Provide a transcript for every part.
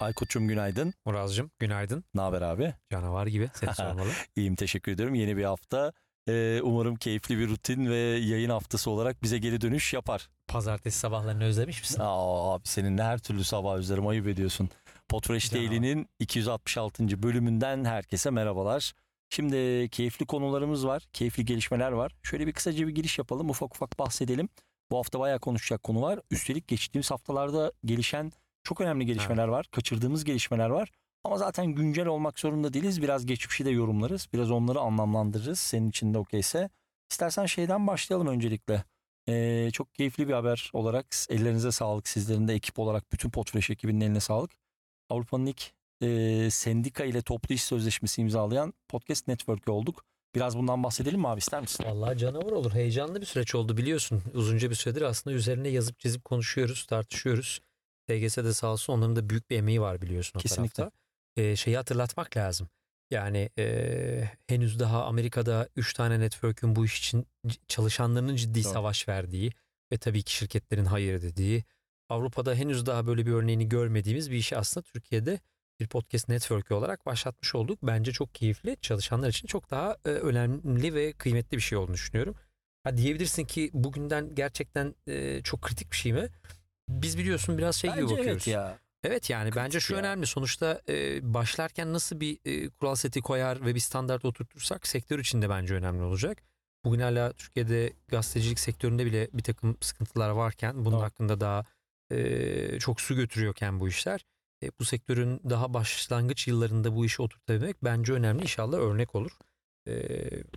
Aykut'cum günaydın. Muraz'cığım günaydın. Ne haber abi? Canavar gibi seni sormalı. İyiyim teşekkür ederim. Yeni bir hafta. Ee, umarım keyifli bir rutin ve yayın haftası olarak bize geri dönüş yapar. Pazartesi sabahlarını özlemiş misin? Aa, abi senin de her türlü sabah özlerim ayıp ediyorsun. Canavar. Daily'nin 266. bölümünden herkese merhabalar. Şimdi keyifli konularımız var, keyifli gelişmeler var. Şöyle bir kısaca bir giriş yapalım, ufak ufak bahsedelim. Bu hafta bayağı konuşacak konu var. Üstelik geçtiğimiz haftalarda gelişen çok önemli gelişmeler var. Kaçırdığımız gelişmeler var. Ama zaten güncel olmak zorunda değiliz. Biraz geçmişi de yorumlarız. Biraz onları anlamlandırırız. Senin için de okeyse. İstersen şeyden başlayalım öncelikle. Ee, çok keyifli bir haber olarak ellerinize sağlık. Sizlerin de ekip olarak bütün Potfresh ekibinin eline sağlık. Avrupa'nın ilk e, sendika ile toplu iş sözleşmesi imzalayan podcast network'ü olduk. Biraz bundan bahsedelim mi abi ister misin? Vallahi canavar olur. Heyecanlı bir süreç oldu biliyorsun. Uzunca bir süredir aslında üzerine yazıp çizip konuşuyoruz, tartışıyoruz. TGS de sağ olsun onların da büyük bir emeği var biliyorsun o Kesinlikle. tarafta. Ee, şeyi hatırlatmak lazım. Yani e, henüz daha Amerika'da 3 tane network'ün bu iş için çalışanlarının ciddi Doğru. savaş verdiği ve tabii ki şirketlerin hayır dediği. Avrupa'da henüz daha böyle bir örneğini görmediğimiz bir işi aslında Türkiye'de bir podcast network'ü olarak başlatmış olduk. Bence çok keyifli. Çalışanlar için çok daha e, önemli ve kıymetli bir şey olduğunu düşünüyorum. Ha diyebilirsin ki bugünden gerçekten e, çok kritik bir şey mi? Biz biliyorsun biraz şey gibi Bence bakıyoruz. evet ya. Evet yani bence Kritik şu ya. önemli. Sonuçta e, başlarken nasıl bir e, kural seti koyar ve bir standart oturtursak sektör için de bence önemli olacak. Bugün hala Türkiye'de gazetecilik sektöründe bile bir takım sıkıntılar varken bunun Doğru. hakkında daha e, çok su götürüyorken bu işler e, bu sektörün daha başlangıç yıllarında bu işi oturtabilmek bence önemli. İnşallah örnek olur. E,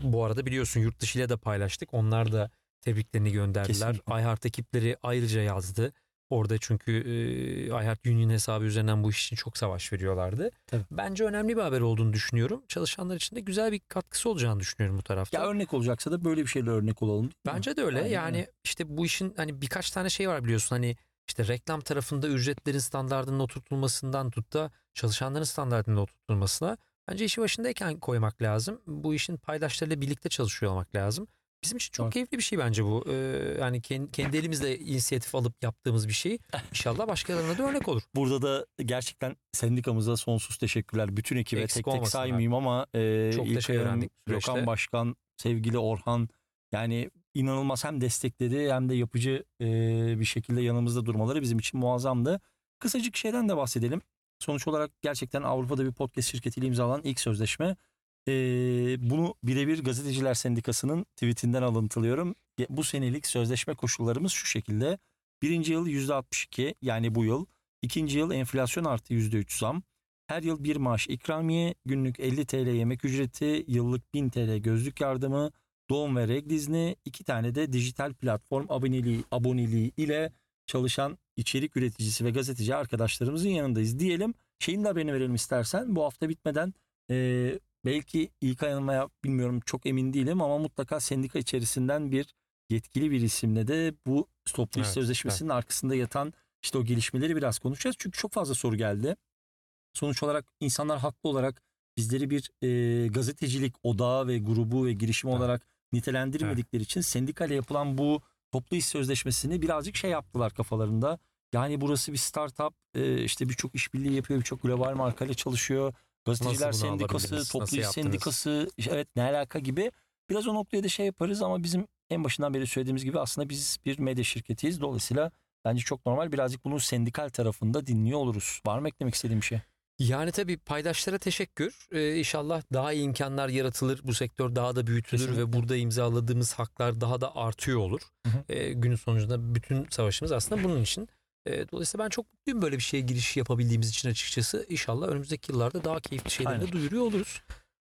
bu arada biliyorsun yurt dışı ile de paylaştık. Onlar da tebriklerini gönderdiler. Kesinlikle. iHeart ekipleri ayrıca yazdı. Orada çünkü e, iHeart Union hesabı üzerinden bu iş için çok savaş veriyorlardı. Tabii. Bence önemli bir haber olduğunu düşünüyorum. Çalışanlar için de güzel bir katkısı olacağını düşünüyorum bu tarafta. Ya örnek olacaksa da böyle bir şeyle örnek olalım. Bence de öyle. Aynen yani işte bu işin hani birkaç tane şey var biliyorsun. Hani işte reklam tarafında ücretlerin standartının oturtulmasından tut da çalışanların standartının oturtulmasına bence işi başındayken koymak lazım. Bu işin paydaşlarıyla birlikte çalışıyor olmak lazım. Bizim için çok Doğru. keyifli bir şey bence bu. Ee, yani kendi, kendi elimizle inisiyatif alıp yaptığımız bir şey. İnşallah başkalarına da örnek olur. Burada da gerçekten sendikamıza sonsuz teşekkürler. Bütün ekibe Eksik tek tek saymayayım ama e, Çok İlkay Hanım, Gökhan. Başkan, sevgili Orhan yani inanılmaz hem destekledi hem de yapıcı e, bir şekilde yanımızda durmaları bizim için muazzamdı. Kısacık şeyden de bahsedelim. Sonuç olarak gerçekten Avrupa'da bir podcast şirketiyle imzalanan ilk sözleşme. E, bunu birebir Gazeteciler Sendikası'nın tweetinden alıntılıyorum. Bu senelik sözleşme koşullarımız şu şekilde. Birinci yıl %62 yani bu yıl. İkinci yıl enflasyon artı %3 zam. Her yıl bir maaş ikramiye, günlük 50 TL yemek ücreti, yıllık 1000 TL gözlük yardımı, doğum ve regl izni, iki tane de dijital platform aboneliği, aboneliği ile çalışan içerik üreticisi ve gazeteci arkadaşlarımızın yanındayız diyelim. Şeyin de haberini verelim istersen. Bu hafta bitmeden e, belki ilk ayınmaya bilmiyorum çok emin değilim ama mutlaka sendika içerisinden bir yetkili bir isimle de bu toplu iş Evet, sözleşmesinin arkasında yatan işte o gelişmeleri biraz konuşacağız. Çünkü çok fazla soru geldi. Sonuç olarak insanlar haklı olarak bizleri bir e, gazetecilik odağı ve grubu ve girişim Evet. olarak nitelendirmedikleri için sendikayla yapılan bu toplu iş sözleşmesini birazcık şey yaptılar kafalarında. Yani burası bir startup e, işte birçok işbirliği yapıyor birçok global markayla çalışıyor. Gazeteciler Nasıl bunu Sendikası? Toplu İş yaptınız? Sendikası evet ne alaka gibi. Biraz o noktaya da şey yaparız ama bizim en başından beri söylediğimiz gibi aslında biz bir medya şirketiyiz. Dolayısıyla bence çok normal birazcık bunun sendikal tarafında dinliyor oluruz. Var mı eklemek istediğim bir şey? Yani tabii paydaşlara teşekkür. Ee, inşallah daha iyi imkanlar yaratılır. Bu sektör daha da büyütülür Kesinlikle. ve burada imzaladığımız haklar daha da artıyor olur. Hı hı. Ee, günün sonucunda bütün savaşımız aslında bunun için. Ee, dolayısıyla ben çok mutluyum böyle bir şeye giriş yapabildiğimiz için açıkçası. İnşallah önümüzdeki yıllarda daha keyifli şeyleri Aynen. de duyuruyor oluruz.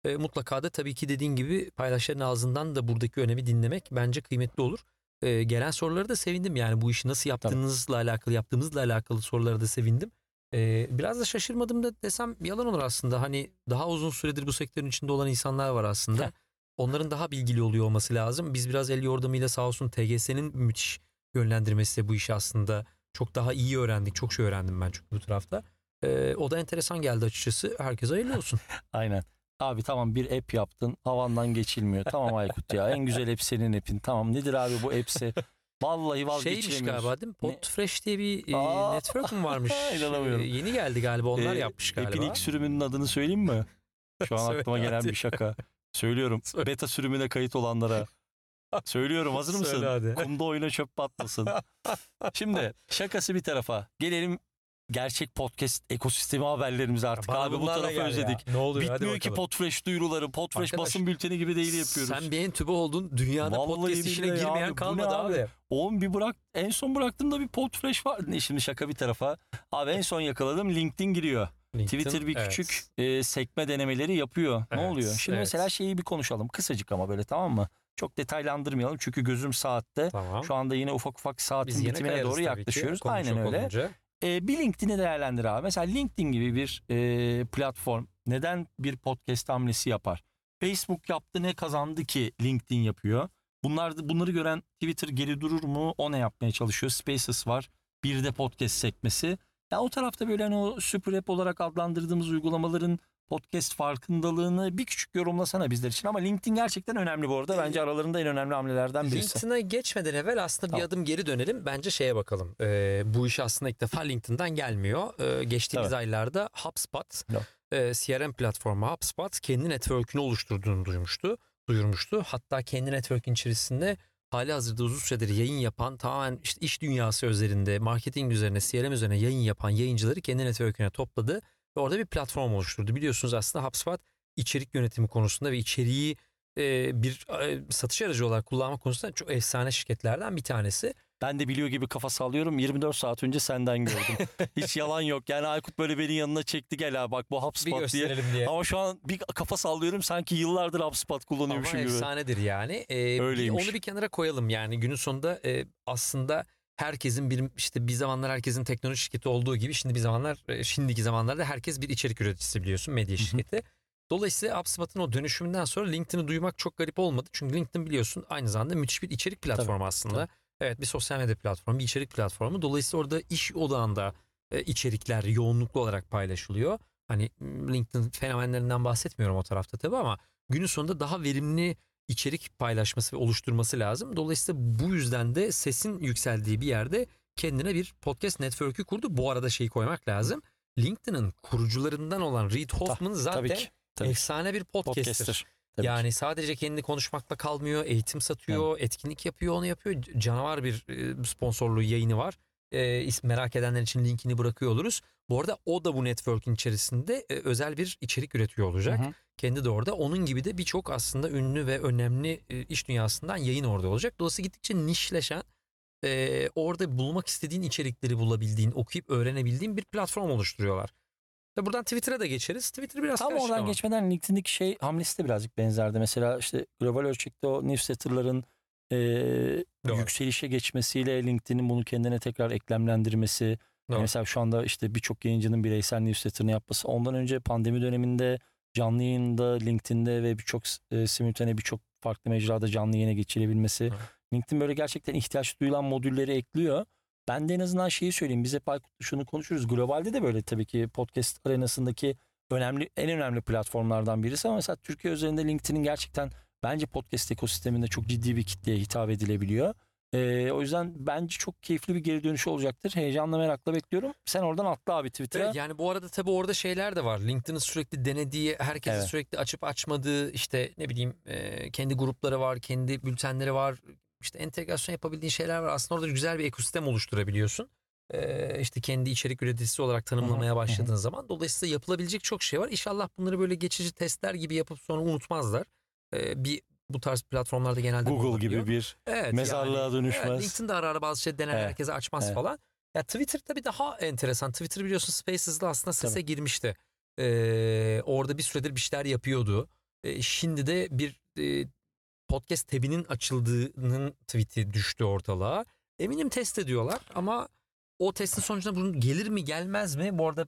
Ee, mutlaka da tabii ki dediğin gibi paydaşların ağzından da buradaki önemi dinlemek bence kıymetli olur. Ee, gelen soruları da sevindim. Yani bu işi nasıl yaptığınızla alakalı, yaptığımızla alakalı sorulara da sevindim. Ee, biraz da şaşırmadım da desem yalan olur aslında. Hani daha uzun süredir bu sektörün içinde olan insanlar var aslında. Heh. Onların daha bilgili oluyor olması lazım. Biz biraz el yordamıyla sağ olsun TGS'nin müthiş yönlendirmesiyle bu işi aslında çok daha iyi öğrendik. Çok şey öğrendim ben çünkü bu tarafta. Ee, o da enteresan geldi açıkçası. Herkese hayırlı olsun. Aynen. Abi tamam bir app yaptın havandan geçilmiyor. Tamam Aykut ya en güzel app senin app'in. Tamam nedir abi bu app'se? Vallahi Şeymiş vazgeçiremiyoruz. galiba değil mi? Podfresh diye bir e, network mü varmış? inanamıyorum. E, yeni geldi galiba onlar Ee, yapmış galiba. App'in ilk sürümünün adını söyleyeyim mi? Şu an aklıma gelen bir şaka. Söylüyorum. Söyle. Beta sürümüne kayıt olanlara. Söylüyorum hazır mısın? Söyle hadi. Kumda oyuna çöp batmasın. Şimdi şakası bir tarafa. Gelelim gerçek podcast ekosistemi haberlerimize artık. Bana Abi bu bunlarla tarafı gel ya. özledik. Ne oluyor? Hadi Bitmiyor ki bakalım. Podfresh duyuruları. Podfresh Arkadaş, basın bülteni gibi değil yapıyoruz. Sen bir entübe oldun. Dünyada Vallahi podcast işine billahi girmeyen abi, bu ne kalmadı abi? abi. Oğlum bir bırak en son bıraktığımda bir Podfresh var. Ne şimdi şaka bir tarafa. Abi en son yakaladım LinkedIn giriyor. LinkedIn, Twitter bir evet. küçük e, sekme denemeleri yapıyor. Ne Evet, oluyor? Şimdi evet. mesela şeyi bir konuşalım. Kısacık ama böyle tamam mı? Çok detaylandırmayalım çünkü gözüm saatte. Tamam. Şu anda yine ufak ufak Biz saatin yine bitimine doğru ki, yaklaşıyoruz. konu Aynen öyle. olunca. E, bir LinkedIn'i değerlendir abi. Mesela LinkedIn gibi bir e, platform neden bir podcast hamlesi yapar? Facebook yaptı ne kazandı ki LinkedIn yapıyor? Bunlar bunları gören Twitter geri durur mu? O ne yapmaya çalışıyor? Spaces var. Bir de podcast sekmesi. Ya o tarafta böyle hani o super app olarak adlandırdığımız uygulamaların podcast farkındalığını bir küçük yorumlasana bizler için. Ama LinkedIn gerçekten önemli bu arada. Bence aralarında en önemli hamlelerden birisi. LinkedIn'a geçmeden evvel aslında bir Tamam. adım geri dönelim. Bence şeye bakalım. Ee, bu iş aslında ilk defa LinkedIn'dan gelmiyor. Ee, geçtiğimiz Evet. aylarda HubSpot, Evet. e, CRM platformu HubSpot kendi network'ünü oluşturduğunu duymuştu, duyurmuştu. Hatta kendi network'ün içerisinde hali hazırda uzun süredir yayın yapan tamamen işte iş dünyası üzerinde, marketing üzerine, CRM üzerine yayın yapan yayıncıları kendi network'üne topladı ve orada bir platform oluşturdu. Biliyorsunuz aslında HubSpot içerik yönetimi konusunda ve içeriği e, bir e, satış aracı olarak kullanma konusunda çok efsane şirketlerden bir tanesi. Ben de biliyor gibi kafa sallıyorum. 24 saat önce senden gördüm. Hiç yalan yok. Yani Aykut böyle beni yanına çekti gel ha bak bu HubSpot diye. diye. Ama şu an bir kafa sallıyorum sanki yıllardır HubSpot Ama kullanıyormuşum gibi. efsanedir yani. Ee, Öyleymiş. Onu bir kenara koyalım yani günün sonunda e, aslında herkesin bir işte bir zamanlar herkesin teknoloji şirketi olduğu gibi şimdi bir zamanlar e, şimdiki zamanlarda herkes bir içerik üreticisi biliyorsun medya Hı hı. şirketi. Dolayısıyla HubSpot'un o dönüşümünden sonra LinkedIn'i duymak çok garip olmadı. Çünkü LinkedIn biliyorsun aynı zamanda müthiş bir içerik platformu aslında. Evet bir sosyal medya platformu, bir içerik platformu. Dolayısıyla orada iş odağında e, içerikler yoğunluklu olarak paylaşılıyor. Hani m, LinkedIn fenomenlerinden bahsetmiyorum o tarafta tabii ama günün sonunda daha verimli içerik paylaşması ve oluşturması lazım. Dolayısıyla bu yüzden de sesin yükseldiği bir yerde kendine bir podcast network'ü kurdu. Bu arada şeyi koymak lazım. LinkedIn'in kurucularından olan Reid Hoffman zaten Tabii ki. Tabii. ki. efsane bir podcaster. Podcaster. Tabii yani sadece kendi konuşmakla kalmıyor, eğitim satıyor, etkinlik yapıyor, onu yapıyor. Canavar bir e, sponsorluğu yayını var. E, merak edenler için linkini bırakıyor oluruz. Bu arada o da bu network'ün içerisinde e, özel bir içerik üretiyor olacak. Hı hı. Kendi de orada. Onun gibi de birçok aslında ünlü ve önemli e, iş dünyasından yayın orada olacak. Dolayısıyla gittikçe nişleşen, e, orada bulmak istediğin içerikleri bulabildiğin, okuyup öğrenebildiğin bir platform oluşturuyorlar. Ve buradan Twitter'a da geçeriz. Twitter biraz Tam oradan ama. geçmeden LinkedIn'deki şey hamlesi de birazcık benzerdi. Mesela işte global ölçekte o newsletter'ların e, Doğru. yükselişe geçmesiyle LinkedIn'in bunu kendine tekrar eklemlendirmesi. Doğru. Mesela şu anda işte birçok yayıncının bireysel newsletter'ını yapması. Ondan önce pandemi döneminde canlı yayında LinkedIn'de ve birçok e, simultane birçok farklı mecrada canlı yayına geçirebilmesi. Evet. LinkedIn böyle gerçekten ihtiyaç duyulan modülleri ekliyor. Ben de en azından şeyi söyleyeyim. Biz hep şunu konuşuruz. Globalde de böyle tabii ki podcast arenasındaki önemli en önemli platformlardan birisi ama mesela Türkiye üzerinde LinkedIn'in gerçekten bence podcast ekosisteminde çok ciddi bir kitleye hitap edilebiliyor. Ee, o yüzden bence çok keyifli bir geri dönüş olacaktır. Heyecanla merakla bekliyorum. Sen oradan atla abi Twitter'a. Evet, yani bu arada tabii orada şeyler de var. LinkedIn'in sürekli denediği, herkesin Evet. sürekli açıp açmadığı işte ne bileyim e, kendi grupları var, kendi bültenleri var. İşte entegrasyon yapabildiğin şeyler var. Aslında orada güzel bir ekosistem oluşturabiliyorsun. E, işte kendi içerik üreticisi olarak tanımlamaya başladığın zaman. Dolayısıyla yapılabilecek çok şey var. İnşallah bunları böyle geçici testler gibi yapıp sonra unutmazlar. E, bir bu tarz platformlarda genelde Google gibi bir Evet, mezarlığa yani, dönüşmez. Evet, LinkedIn'de ara ara bazı şey dener Evet, herkese açmaz evet. falan. Ya Twitter tabii daha enteresan. Twitter biliyorsun Spaces'da aslında sese Tabii. girmişti. Ee, orada bir süredir bir şeyler yapıyordu. Ee, şimdi de bir e, podcast tabinin açıldığının tweet'i düştü ortalığa. Eminim test ediyorlar ama o testin sonucunda bunun gelir mi gelmez mi? Bu arada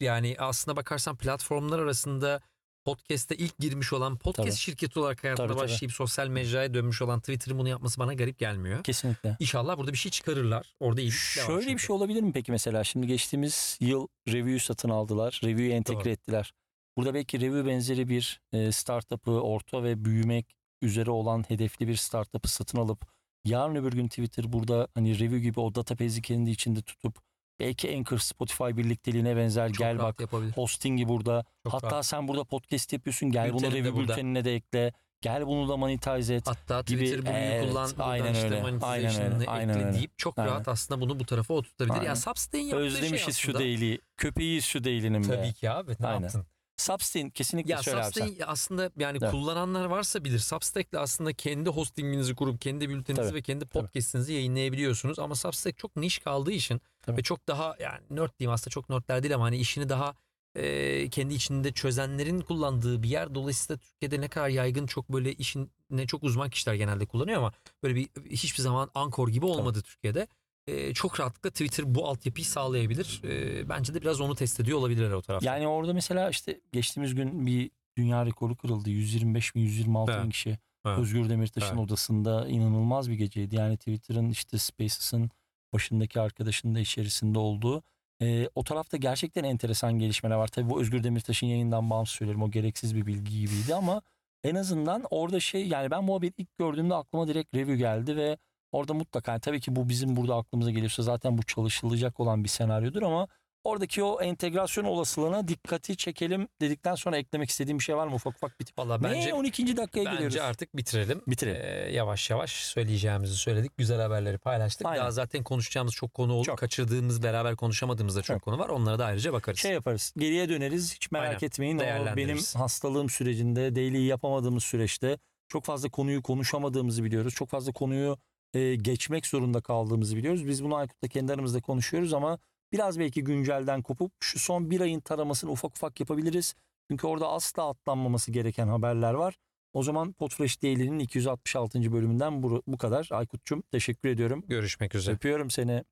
yani aslında bakarsan platformlar arasında podcast'te ilk girmiş olan podcast Tabii. şirketi olarak hayatına Tabii, tabii. başlayıp sosyal mecraya dönmüş olan Twitter'ın bunu yapması bana garip gelmiyor. kesinlikle. İnşallah burada bir şey çıkarırlar. Orada iyi var Şöyle bir şey olabilir mi peki mesela? Şimdi geçtiğimiz yıl Review satın aldılar. Review'yu entegre Doğru. ettiler. Burada belki Review benzeri bir e, startup'ı orta ve büyümek üzere olan hedefli bir startup'ı satın alıp Yarın öbür gün Twitter burada hani review gibi o database'i kendi içinde tutup belki Anchor, Spotify birlikteliğine benzer Çok gel bak yapabilir. hostingi burada. Çok Hatta rahat. sen burada podcast yapıyorsun gel bunu review bültenine de ekle. Gel bunu da monetize et. Hatta gibi. Twitter bugünü Evet, kullan. Aynen işte öyle, aynen öyle, aynen ekle öyle. deyip çok Aynen. rahat aslında bunu bu tarafa oturtabilir. Aynen. Ya Substack'in yaptığı Özlemişiz şey şu aslında. değili. Köpeğiyiz şu değilinin be. Tabii ki abi ne Aynen. yaptın? Substain kesinlikle Ya söyle. Substack'i aslında yani Evet. kullananlar varsa bilir. Substack'le aslında kendi hostinginizi kurup kendi bülteninizi Tabii, ve kendi podcast'inizi yayınlayabiliyorsunuz. Ama Substack çok niş kaldığı için Tabii. ve çok daha yani nerd diyeyim aslında çok nerdler değil ama hani işini daha e, kendi içinde çözenlerin kullandığı bir yer. Dolayısıyla Türkiye'de ne kadar yaygın çok böyle işine çok uzman kişiler genelde kullanıyor ama böyle bir hiçbir zaman Anchor gibi olmadı Türkiye'de. E, çok rahatlıkla Twitter bu altyapıyı sağlayabilir. E, bence de biraz onu test ediyor olabilirler o tarafta. Yani orada mesela işte geçtiğimiz gün bir dünya rekoru kırıldı. 125 bin 126 bin Evet. kişi. Evet. Özgür Demirtaş'ın Evet. odasında inanılmaz bir geceydi. Yani Twitter'ın işte Spaces'ın başındaki arkadaşının da içerisinde olduğu. Ee, o tarafta gerçekten enteresan gelişmeler var. Tabii bu Özgür Demirtaş'ın yayından bağımsız söylerim. O gereksiz bir bilgi gibiydi ama en azından orada şey yani ben bu haberi ilk gördüğümde aklıma direkt review geldi ve orada mutlaka yani tabii ki bu bizim burada aklımıza geliyorsa zaten bu çalışılacak olan bir senaryodur ama oradaki o entegrasyon olasılığına dikkati çekelim dedikten sonra eklemek istediğim bir şey var mı ufak ufak bitip. Valla bence ne 12. dakikaya geliyoruz. Bence artık bitirelim. Bitirelim. Ee, yavaş yavaş söyleyeceğimizi söyledik. Güzel haberleri paylaştık. Aynen. Daha zaten konuşacağımız çok konu oldu. Çok. Kaçırdığımız, beraber konuşamadığımız da çok Çok. konu var. Onlara da ayrıca bakarız. şey yaparız. Geriye döneriz. Hiç merak Aynen. etmeyin. O benim hastalığım sürecinde, daily'yi yapamadığımız süreçte çok fazla konuyu konuşamadığımızı biliyoruz. Çok fazla konuyu e, geçmek zorunda kaldığımızı biliyoruz. Biz bunu Aykut'la kendi aramızda konuşuyoruz ama biraz belki güncelden kopup şu son bir ayın taramasını ufak ufak yapabiliriz. Çünkü orada asla atlanmaması gereken haberler var. O zaman Podfresh Daily'nin 266. bölümünden bu, bu kadar. Aykut'cum teşekkür ediyorum. Görüşmek üzere. Öpüyorum seni.